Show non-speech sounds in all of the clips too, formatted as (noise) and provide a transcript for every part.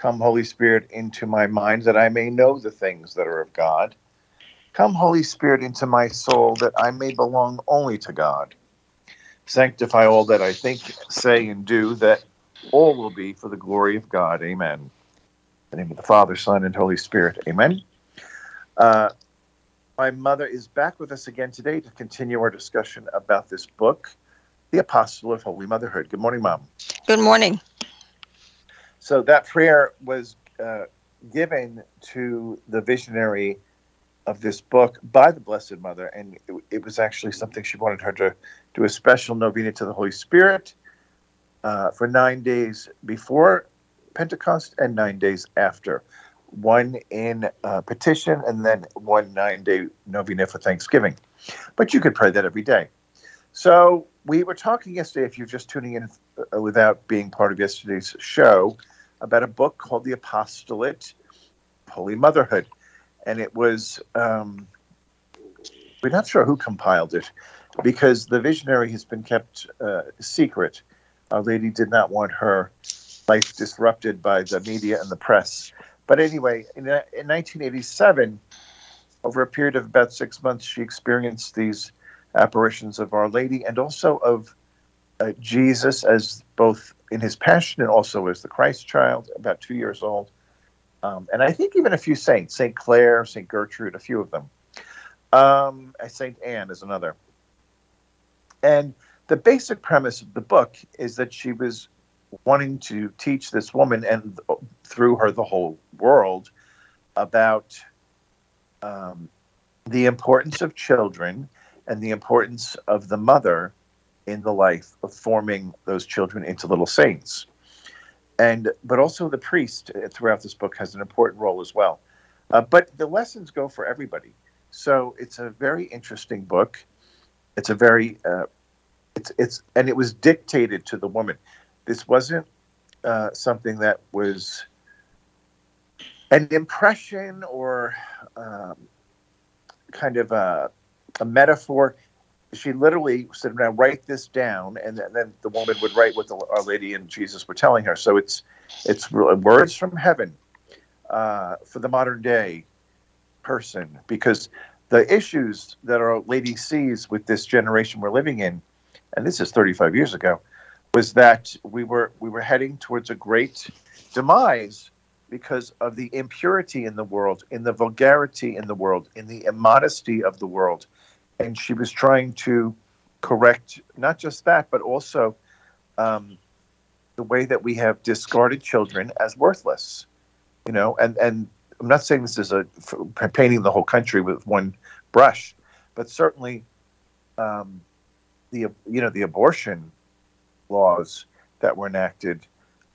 Come, Holy Spirit, into my mind that I may know the things that are of God. Come, Holy Spirit, into my soul that I may belong only to God. Sanctify all that I think, say, and do, that all will be for the glory of God. Amen. In the name of the Father, Son, and Holy Spirit. Amen. Uh, my mother is back with us again today to continue our discussion about this book, The Apostle of Holy Motherhood. Good morning, Mom. Good morning. So, that prayer was uh, given to the visionary of this book by the Blessed Mother, and it, it, was actually something she wanted her to do a special novena to the Holy Spirit uh, for nine days before Pentecost and nine days after one in uh, petition, and then one nine day novena for Thanksgiving. But you could pray that every day. So we were talking yesterday, if you're just tuning in uh, without being part of yesterday's show, about a book called The Apostolate, Holy Motherhood. And it was, um, we're not sure who compiled it because the visionary has been kept uh, secret. Our Lady did not want her life disrupted by the media and the press. But anyway, in, in 1987, over a period of about six months, she experienced these apparitions of Our Lady and also of uh, Jesus as both in his passion and also as the Christ child, about two years old. Um, and I think even a few saints, St. Clare, St. Gertrude, a few of them. Um, St. Anne is another. And the basic premise of the book is that she was wanting to teach this woman and through her the whole world about um, the importance of children and the importance of the mother in the life of forming those children into little saints. And but also the priest throughout this book has an important role as well. Uh, but the lessons go for everybody. So it's a very interesting book. It's a very uh, it's it's and it was dictated to the woman. This wasn't uh, something that was an impression or um, kind of a, a, metaphor. She literally said, "Now write this down," and then, then the woman would write what the, Our Lady and Jesus were telling her. So it's it's words from heaven uh, for the modern day person because the issues that Our Lady sees with this generation we're living in, and this is 35 years ago, was that we were we were heading towards a great demise because of the impurity in the world, in the vulgarity in the world, in the immodesty of the world, and she was trying to correct not just that, but also um, the way that we have discarded children as worthless. You know, and and I'm not saying this is a painting the whole country with one brush, but certainly um, the you know the abortion laws that were enacted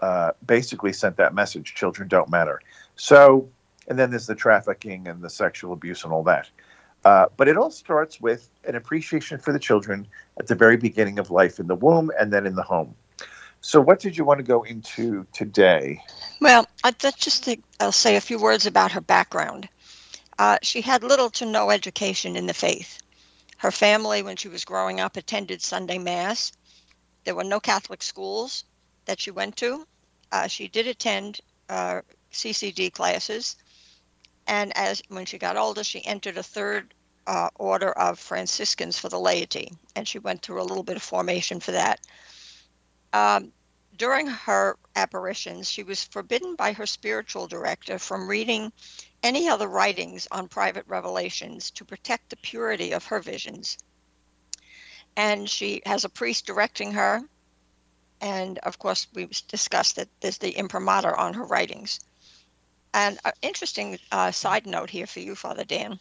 uh, basically sent that message children don't matter. So, and then there's the trafficking and the sexual abuse and all that. Uh, but it all starts with an appreciation for the children at the very beginning of life in the womb and then in the home. So, what did you want to go into today? Well, I'd just think I'll say a few words about her background. Uh, she had little to no education in the faith. Her family, when she was growing up, attended Sunday Mass there were no Catholic schools that she went to. Uh, she did attend uh, CCD classes, and as when she got older, she entered a third uh, order of Franciscans for the laity, and she went through a little bit of formation for that. Um, during her apparitions, she was forbidden by her spiritual director from reading any other writings on private revelations to protect the purity of her visions and she has a priest directing her. And of course, we discussed that there's the imprimatur on her writings. And an interesting uh, side note here for you, Father Dan.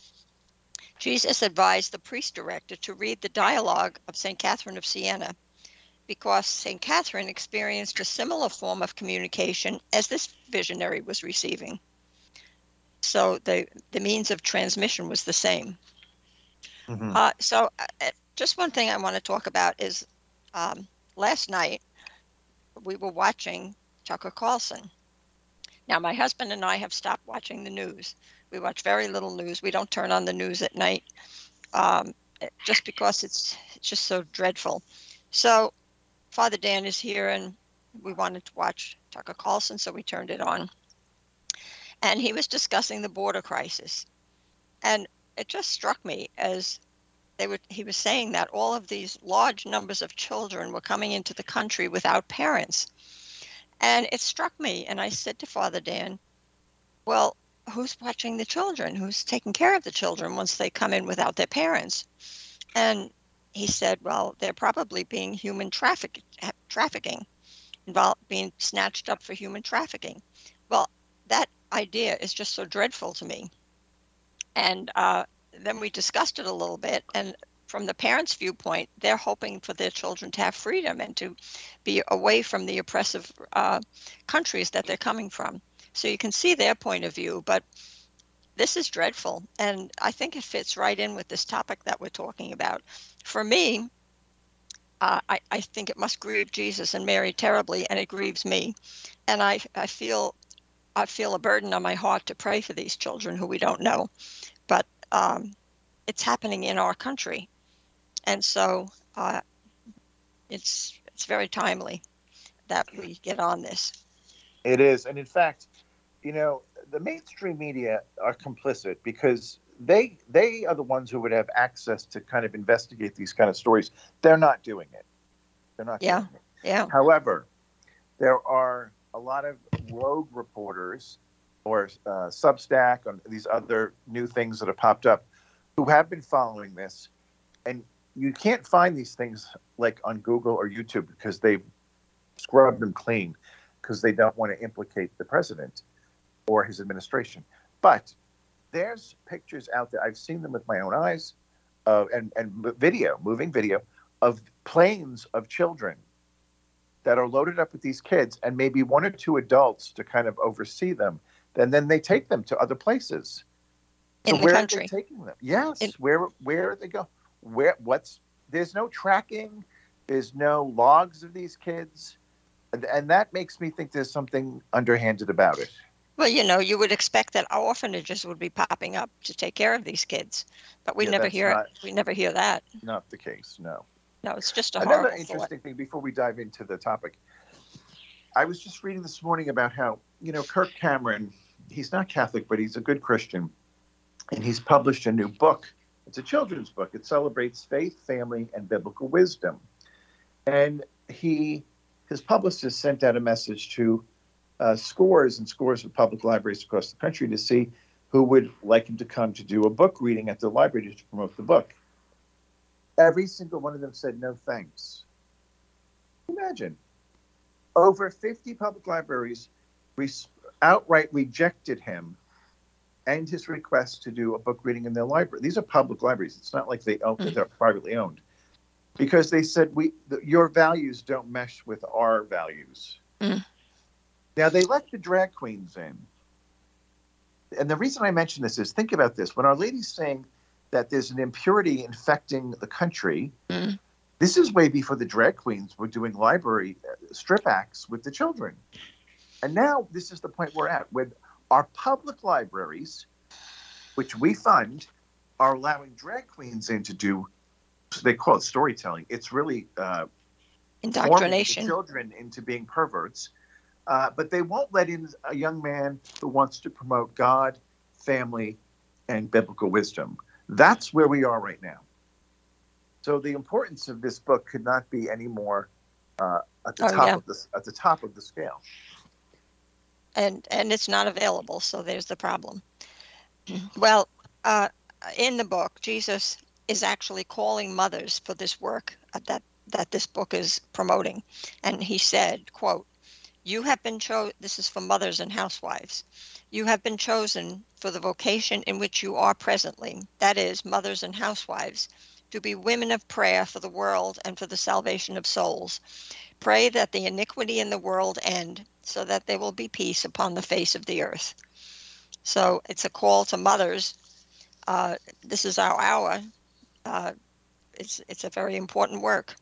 Jesus advised the priest director to read the dialogue of St. Catherine of Siena, because St. Catherine experienced a similar form of communication as this visionary was receiving. So the, the means of transmission was the same. Mm-hmm. Uh, so, uh, just one thing I want to talk about is um, last night we were watching Tucker Carlson. Now, my husband and I have stopped watching the news. We watch very little news. We don't turn on the news at night um, just because it's, it's just so dreadful. So, Father Dan is here, and we wanted to watch Tucker Carlson, so we turned it on. And he was discussing the border crisis. And it just struck me as they were he was saying that all of these large numbers of children were coming into the country without parents and it struck me and i said to father dan well who's watching the children who's taking care of the children once they come in without their parents. And he said well they're probably being human traffic, trafficking involved being snatched up for human trafficking. Well that idea is just so dreadful to me. And uh, then we discussed it a little bit and from the parents' viewpoint, they're hoping for their children to have freedom and to be away from the oppressive uh, countries that they're coming from. So you can see their point of view, but this is dreadful. And I think it fits right in with this topic that we're talking about. For me, uh, I, I think it must grieve Jesus and Mary terribly, and it grieves me. And I, I feel I feel a burden on my heart to pray for these children who we don't know. But um, it's happening in our country, and so uh, it's it's very timely that we get on this. It is, and in fact, you know, the mainstream media are complicit because they they are the ones who would have access to kind of investigate these kind of stories. They're not doing it. They're not. Yeah. Yeah. However, there are a lot of rogue reporters or uh, Substack and these other new things that have popped up who have been following this. And you can't find these things like on Google or YouTube because they've scrubbed them clean because they don't want to implicate the president or his administration. But there's pictures out there. I've seen them with my own eyes uh, and, and video, moving video of planes of children that are loaded up with these kids and maybe one or two adults to kind of oversee them and then they take them to other places. In so the where country. are they taking them? Yes. In- where where are they go? Where what's there's no tracking, there's no logs of these kids. And, and that makes me think there's something underhanded about it. Well, you know, you would expect that our orphanages would be popping up to take care of these kids, but we yeah, never hear not, we never hear that. Not the case, no. No, it's just a another interesting thing. Before we dive into the topic, I was just reading this morning about how you know Kirk Cameron he's not Catholic, but he's a good Christian, and he's published a new book. It's a children's book. It celebrates faith, family, and biblical wisdom. And he, his publicist, sent out a message to uh, scores and scores of public libraries across the country to see who would like him to come to do a book reading at the library to promote the book. Every single one of them said no thanks. Imagine over 50 public libraries outright rejected him and his request to do a book reading in their library. These are public libraries. It's not like they own, mm-hmm. they're privately owned, because they said we the, your values don't mesh with our values. Mm. Now they let the drag queens in, and the reason I mention this is think about this: when Our Lady's saying that there's an impurity infecting the country. Mm. This is way before the drag queens were doing library uh, strip acts with the children. And now this is the point we're at with our public libraries, which we fund, are allowing drag queens in to do. They call it storytelling. It's really uh, indoctrination children into being perverts. Uh, but they won't let in a young man who wants to promote God, family, and biblical wisdom. That's where we are right now. So the importance of this book could not be any more uh, at the oh, top yeah. of the at the top of the scale and and it's not available. So there's the problem. Well, uh, in the book, Jesus is actually calling mothers for this work that that this book is promoting, and he said, "quote You have been chosen. This is for mothers and housewives. You have been chosen for the vocation in which you are presently. That is, mothers and housewives." to be women of prayer for the world and for the salvation of souls. Pray that the iniquity in the world end, so that there will be peace upon the face of the earth. So it's a call to mothers. Uh, this is our hour. Uh, it's it's a very important work.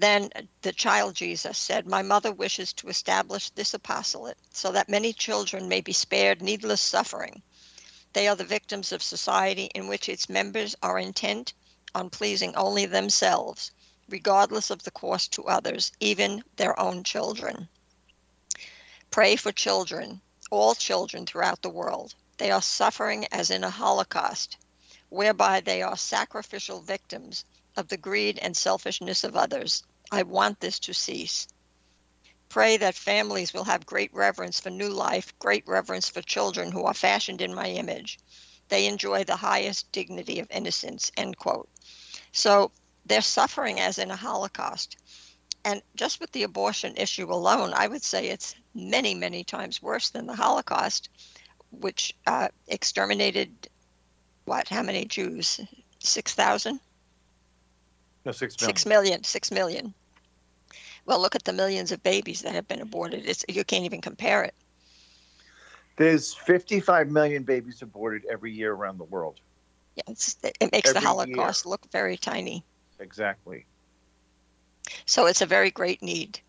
Then the child Jesus said, My mother wishes to establish this apostolate so that many children may be spared needless suffering. They are the victims of society in which its members are intent on pleasing only themselves, regardless of the cost to others, even their own children. Pray for children, all children throughout the world. They are suffering as in a holocaust, whereby they are sacrificial victims of the greed and selfishness of others. I want this to cease. Pray that families will have great reverence for new life, great reverence for children who are fashioned in my image. They enjoy the highest dignity of innocence. End quote. So they're suffering as in a Holocaust. And just with the abortion issue alone, I would say it's many, many times worse than the Holocaust, which uh, exterminated what? How many Jews? 6,000? No, six million. Six million. Six million. Well, look at the millions of babies that have been aborted. It's, you can't even compare it. There's 55 million babies aborted every year around the world. Yeah, it makes the Every Holocaust look very tiny. Exactly. So it's a very great need.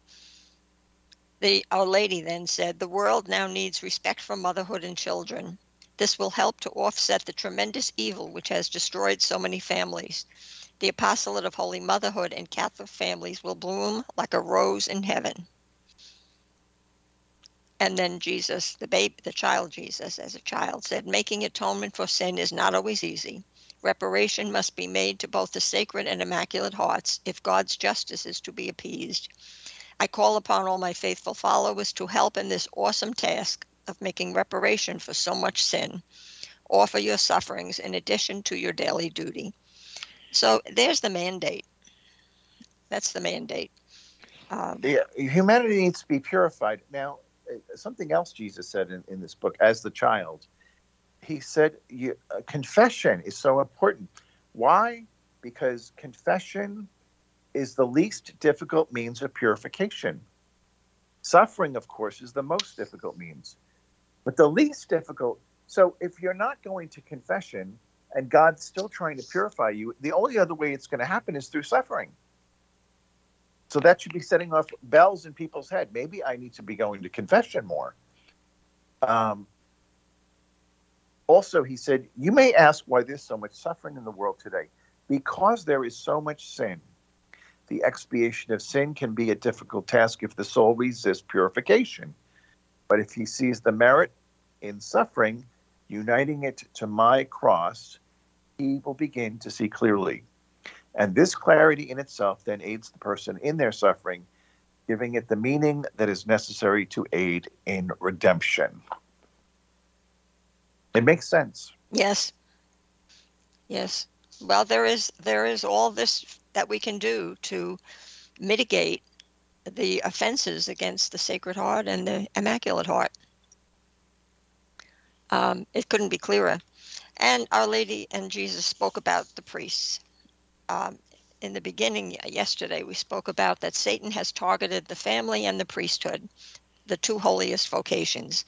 The Our Lady then said, The world now needs respect for motherhood and children. This will help to offset the tremendous evil which has destroyed so many families. The apostolate of holy motherhood and Catholic families will bloom like a rose in heaven. And then Jesus, the babe, the child Jesus, as a child, said, Making atonement for sin is not always easy. Reparation must be made to both the sacred and immaculate hearts if God's justice is to be appeased. I call upon all my faithful followers to help in this awesome task of making reparation for so much sin. Offer your sufferings in addition to your daily duty. So there's the mandate. That's the mandate. Um, humanity needs to be purified. Now, uh, something else Jesus said in, in this book, as the child, he said, you, uh, confession is so important. Why? Because confession is the least difficult means of purification. Suffering, of course, is the most difficult means, but the least difficult. So if you're not going to confession and God's still trying to purify you, the only other way it's going to happen is through suffering. So that should be setting off bells in people's head. Maybe I need to be going to confession more. Um, also, he said, You may ask why there's so much suffering in the world today. Because there is so much sin. The expiation of sin can be a difficult task if the soul resists purification. But if he sees the merit in suffering, uniting it to my cross, he will begin to see clearly. And this clarity in itself then aids the person in their suffering, giving it the meaning that is necessary to aid in redemption. It makes sense. Yes. Yes. Well, there is there is all this that we can do to mitigate the offenses against the Sacred Heart and the Immaculate Heart. Um, it couldn't be clearer. And Our Lady and Jesus spoke about the priests. Um, in the beginning, yesterday, we spoke about that Satan has targeted the family and the priesthood, the two holiest vocations.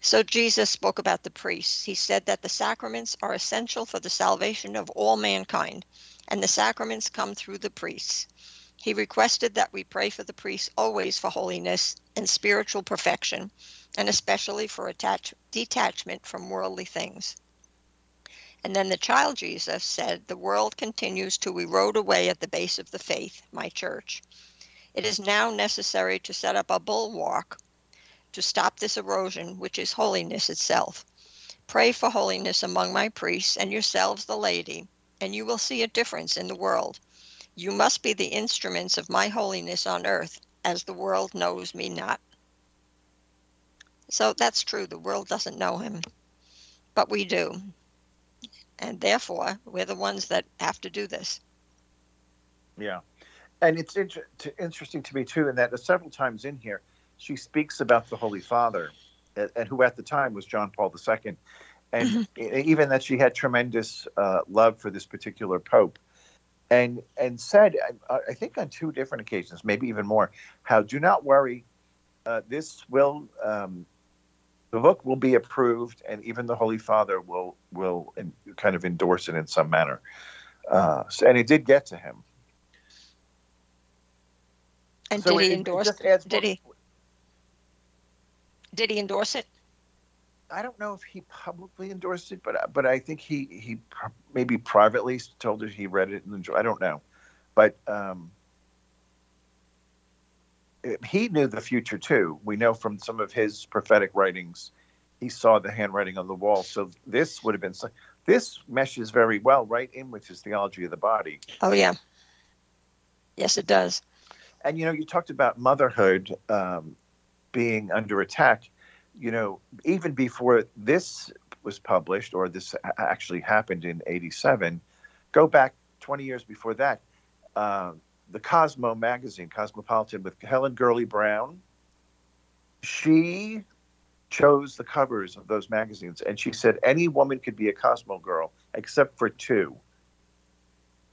So Jesus spoke about the priests. He said that the sacraments are essential for the salvation of all mankind, and the sacraments come through the priests. He requested that we pray for the priests always for holiness and spiritual perfection, and especially for attach- detachment from worldly things. And then the child Jesus said, The world continues to erode away at the base of the faith, my church. It is now necessary to set up a bulwark to stop this erosion, which is holiness itself. Pray for holiness among my priests and yourselves, the lady, and you will see a difference in the world. You must be the instruments of my holiness on earth, as the world knows me not. So that's true. The world doesn't know him, but we do. And therefore, we're the ones that have to do this. Yeah. And it's inter- t- interesting to me, too, in that several times in here, she speaks about the Holy Father, and, and who at the time was John Paul II. and mm-hmm. even that she had tremendous uh, love for this particular pope, and and said, I, I, think on two different occasions, maybe even more, how do not worry, uh, this will um, the book will be approved, and even the Holy Father will will in, kind of endorse it in some manner. Uh, so, and it did get to him. And so did he endorse it? Did he? Did he endorse it? I don't know if he publicly endorsed it, but but I think he he maybe privately told her he read it and enjoyed. I don't know, but um, it, he knew the future too. We know from some of his prophetic writings, he saw the handwriting on the wall. So this would have been this meshes very well right in with his theology of the body. Oh yeah, yes it does. And you know, you talked about motherhood um, being under attack you know, even before this was published or this actually happened in 87, go back 20 years before that, uh, the Cosmo magazine, Cosmopolitan, with Helen Gurley Brown, she chose the covers of those magazines and she said any woman could be a Cosmo girl except for two.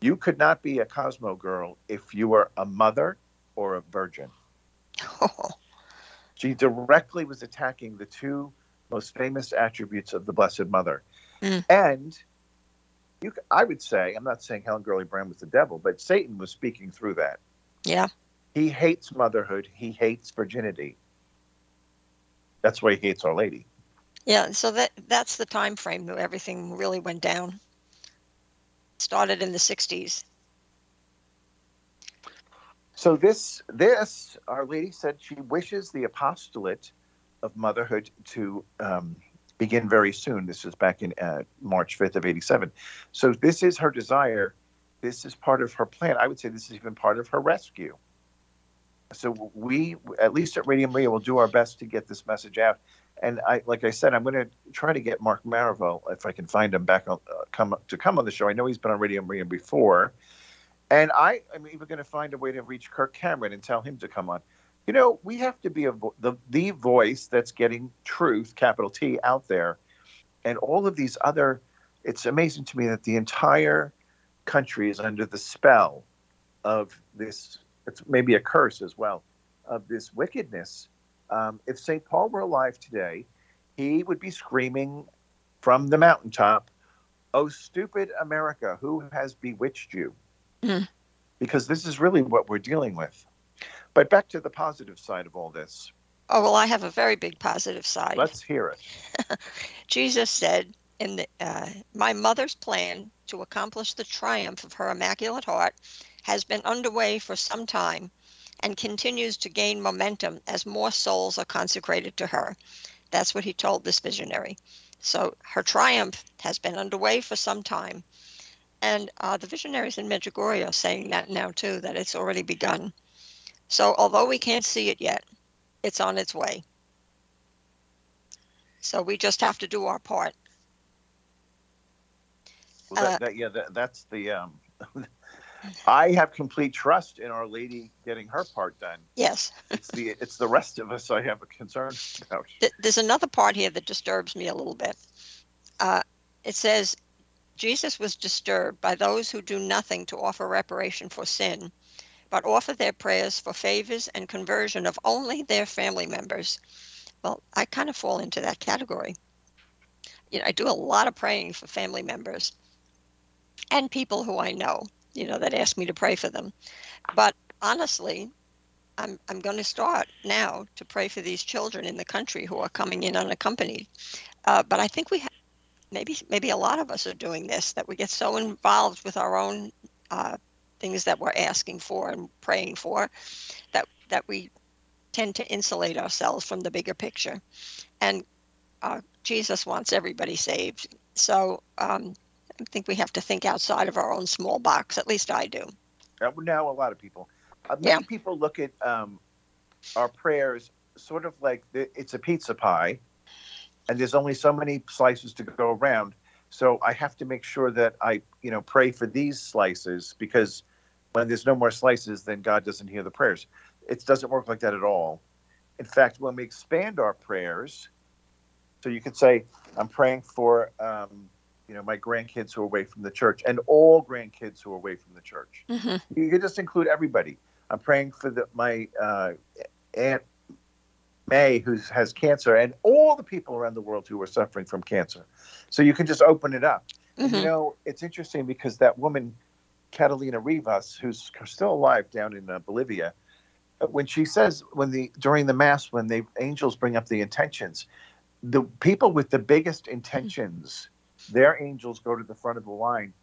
You could not be a Cosmo girl if you were a mother or a virgin. Oh. (laughs) She directly was attacking the two most famous attributes of the Blessed Mother. Mm. And you, I would say, I'm not saying Helen Gurley Brown was the devil, but Satan was speaking through that. Yeah. He hates motherhood. He hates virginity. That's why he hates Our Lady. Yeah, so that that's the time frame that everything really went down. Started in the 60s. So this this Our Lady said she wishes the apostolate of motherhood to um, begin very soon. This was back in uh, March 5th of 87. So this is her desire. This is part of her plan. I would say this is even part of her rescue. So we, at least at Radio Maria, will do our best to get this message out. And I, like I said, I'm going to try to get Mark Marivaux, if I can find him back on, uh, come to come on the show. I know he's been on Radio Maria before. And I am even going to find a way to reach Kirk Cameron and tell him to come on. You know, we have to be a vo- the the voice that's getting truth, capital T, out there, and all of these other. It's amazing to me that the entire country is under the spell of this. It's maybe a curse as well of this wickedness. Um, if St. Paul were alive today, he would be screaming from the mountaintop, "Oh, stupid America, who has bewitched you?" Mm. Because this is really what we're dealing with. But back to the positive side of all this. Oh, well, I have a very big positive side. Let's hear it. (laughs) Jesus said, in the, uh, my mother's plan to accomplish the triumph of her Immaculate Heart has been underway for some time and continues to gain momentum as more souls are consecrated to her. That's what he told this visionary. So her triumph has been underway for some time and uh, the visionaries in Medjugorje are saying that now too, that it's already begun. So although we can't see it yet, it's on its way. So we just have to do our part. Well, that, uh, that, yeah, that, that's the. Um, (laughs) I have complete trust in Our Lady getting her part done. Yes. it's the it's the rest of us I have a concern about. There's another part here that disturbs me a little bit. Uh, it says Jesus was disturbed by those who do nothing to offer reparation for sin, but offer their prayers for favors and conversion of only their family members. Well, I kind of fall into that category. You know, I do a lot of praying for family members and people who I know, you know, that ask me to pray for them. But honestly, I'm, I'm going to start now to pray for these children in the country who are coming in unaccompanied. Uh, but I think we have maybe maybe a lot of us are doing this that we get so involved with our own uh, things that we're asking for and praying for that that we tend to insulate ourselves from the bigger picture and uh, jesus wants everybody saved so um, i think we have to think outside of our own small box at least i do uh, now a lot of people uh, many yeah. people look at um, our prayers sort of like the, it's a pizza pie and there's only so many slices to go around. So I have to make sure that I, you know, pray for these slices because when there's no more slices, then God doesn't hear the prayers. It doesn't work like that at all. In fact, when we expand our prayers, So you could say, I'm praying for, um, you know, my grandkids who are away from the church and all grandkids who are away from the church. Mm-hmm. You could just include everybody. I'm praying for the, my uh, aunt May, who has cancer, and all the people around the world who are suffering from cancer. So you can just open it up. And, you know, it's interesting because that woman, Catalina Rivas, who's still alive down in uh, Bolivia, uh, when she says when the during the mass when the angels bring up the intentions, the people with the biggest intentions, their angels go to the front of the line,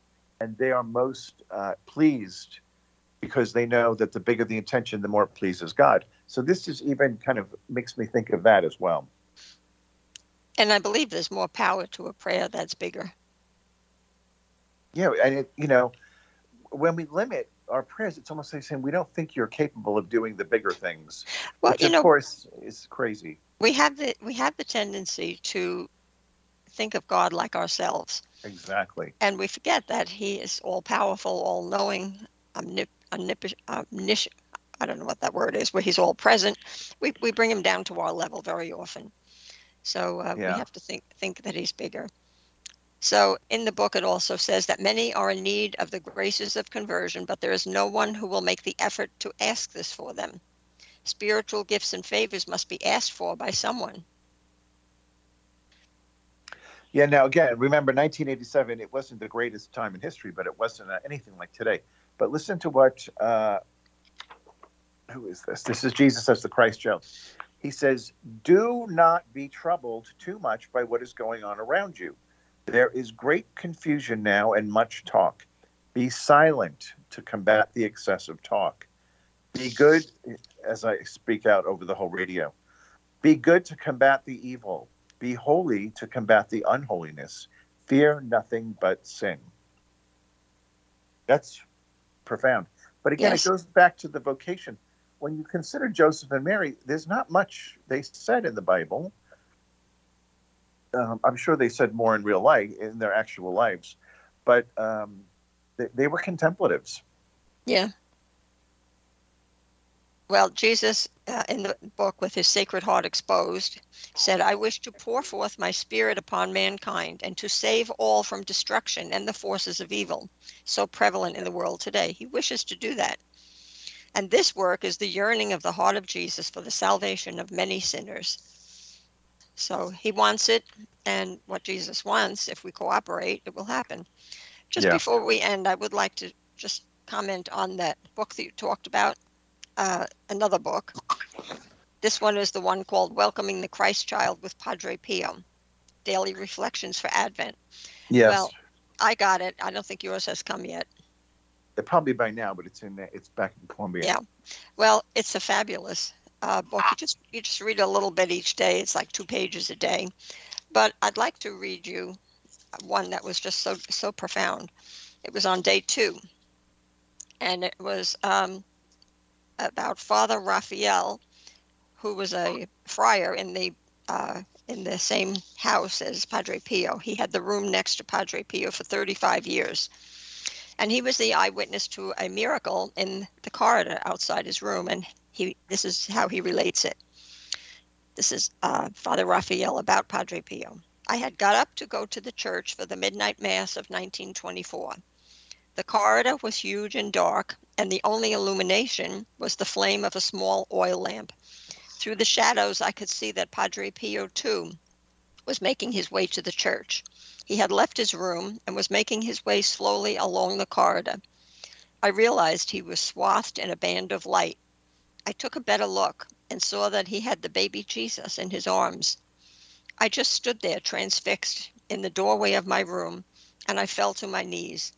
and they are most uh, pleased because they know that the bigger the intention, the more it pleases God. So this is even kind of makes me think of that as well. And I believe there's more power to a prayer that's bigger. Yeah, and it, you know, when we limit our prayers, it's almost like saying we don't think you're capable of doing the bigger things, Well, which you of know, course is crazy. we have the we have the tendency to think of God like ourselves, Exactly. and we forget that He is all powerful, all knowing, omnip, omnip, omniscient. I don't know what that word is, where He's all present. We we bring Him down to our level very often, so uh, Yeah. we have to think think that He's bigger. So in the book, it also says that many are in need of the graces of conversion, but there is no one who will make the effort to ask this for them. Spiritual gifts and favors must be asked for by someone. Yeah. Now again, remember 1987. It wasn't the greatest time in history, but it wasn't uh, anything like today. But listen to what. Uh, who is this? This is Jesus as the Christ Jones. He says, "Do not be troubled too much by what is going on around you. There is great confusion now and much talk. Be silent to combat the excessive talk. Be good." As I speak out over the whole radio, be good to combat the evil. Be holy to combat the unholiness. Fear nothing but sin. That's profound. But again, Yes. it goes back to the vocation. When you consider Joseph and Mary, there's not much they said in the Bible. Um, I'm sure they said more in real life, in their actual lives, but um, they, they were contemplatives. Yeah. Well, Jesus, uh, in the book with his sacred heart exposed, said, I wish to pour forth my spirit upon mankind and to save all from destruction and the forces of evil, so prevalent in the world today. He wishes to do that. And this work is the yearning of the heart of Jesus for the salvation of many sinners. So he wants it, and what Jesus wants, if we cooperate, it will happen. Just Yeah. before we end, I would like to just comment on that book that you talked about, uh, another book. This one is the one called Welcoming the Christ Child with Padre Pio Daily Reflections for Advent. Yes, Well, I got it. I don't think yours has come yet. Probably by now, but it's in it's back in Colombia. Yeah. Well, it's a fabulous uh, book. You just you just read a little bit each day. It's like two pages a day. But I'd like to read you one that was just so so profound. It was on day two, and it was um, about Father Raphael, who was a friar in the uh, in the same house as Padre Pio. He had the room next to Padre Pio for 35 years. And he was the eyewitness to a miracle in the corridor outside his room. And he this is how he relates it. This is uh, Father Raphael about Padre Pio. I had got up to go to the church for the midnight mass of 1924. The corridor was huge and dark, and the only illumination was the flame of a small oil lamp. Through the shadows, I could see that Padre Pio, too, was making his way to the church. He had left his room and was making his way slowly along the corridor. I realized he was swathed in a band of light. I took a better look and saw that he had the baby Jesus in his arms. I just stood there transfixed in the doorway of my room, and I fell to my knees.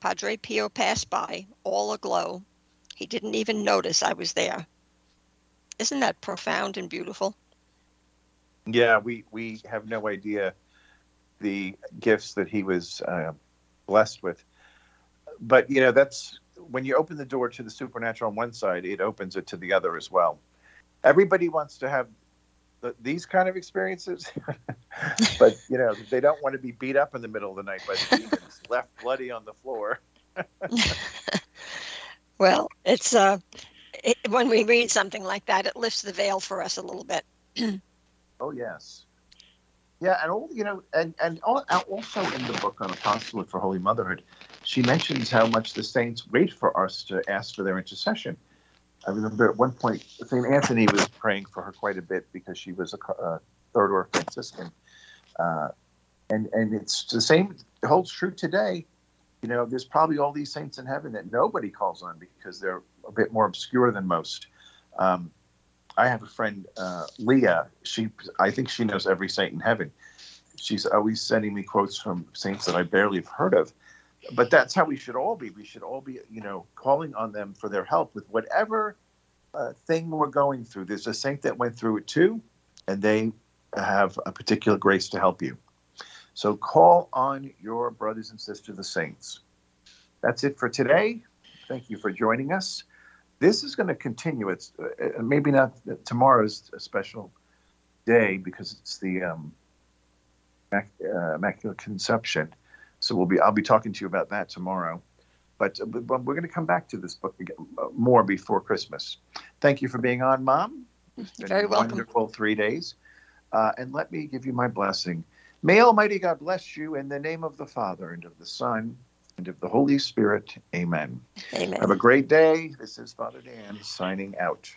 Padre Pio passed by, all aglow. He didn't even notice I was there. Isn't that profound and beautiful? Yeah, we we have no idea the gifts that he was uh, blessed with. But you know, that's when you open the door to the supernatural on one side, it opens it to the other as well. Everybody wants to have the, these kind of experiences, (laughs) but you know, they don't want to be beat up in the middle of the night by the demons, (laughs) left bloody on the floor. (laughs) Well, it's uh, it, when we read something like that, it lifts the veil for us a little bit. (clears throat) Oh yes, Yeah, and all you know, and and also in the book on apostolate for holy motherhood, she mentions how much the saints wait for us to ask for their intercession. I remember at one point, Saint Anthony was praying for her quite a bit because she was a, a third order Franciscan, uh, and and it's the same it holds true today. You know, there's probably all these saints in heaven that nobody calls on because they're a bit more obscure than most. Um, I have a friend, uh, Leah. She, I think she knows every saint in heaven. She's always sending me quotes from saints that I barely have heard of. But that's how we should all be. We should all be, you know, calling on them for their help with whatever uh, thing we're going through. There's a saint that went through it too, and they have a particular grace to help you. So call on your brothers and sisters, the saints. That's it for today. Thank you for joining us. This is going to continue. It's uh, uh maybe not tomorrow's a special day because it's the um, Mac, uh, Immaculate Conception. So we'll be I'll be talking to you about that tomorrow. But, uh, but we're going to come back to this book again, uh, more before Christmas. Thank you for being on, Mom. It's been Very welcome. Wonderful three days. Uh, and let me give you my blessing. May Almighty God bless you in the name of the Father and of the Son and of the Holy Spirit. Amen. Amen. Have a great day. This is Father Dan signing out.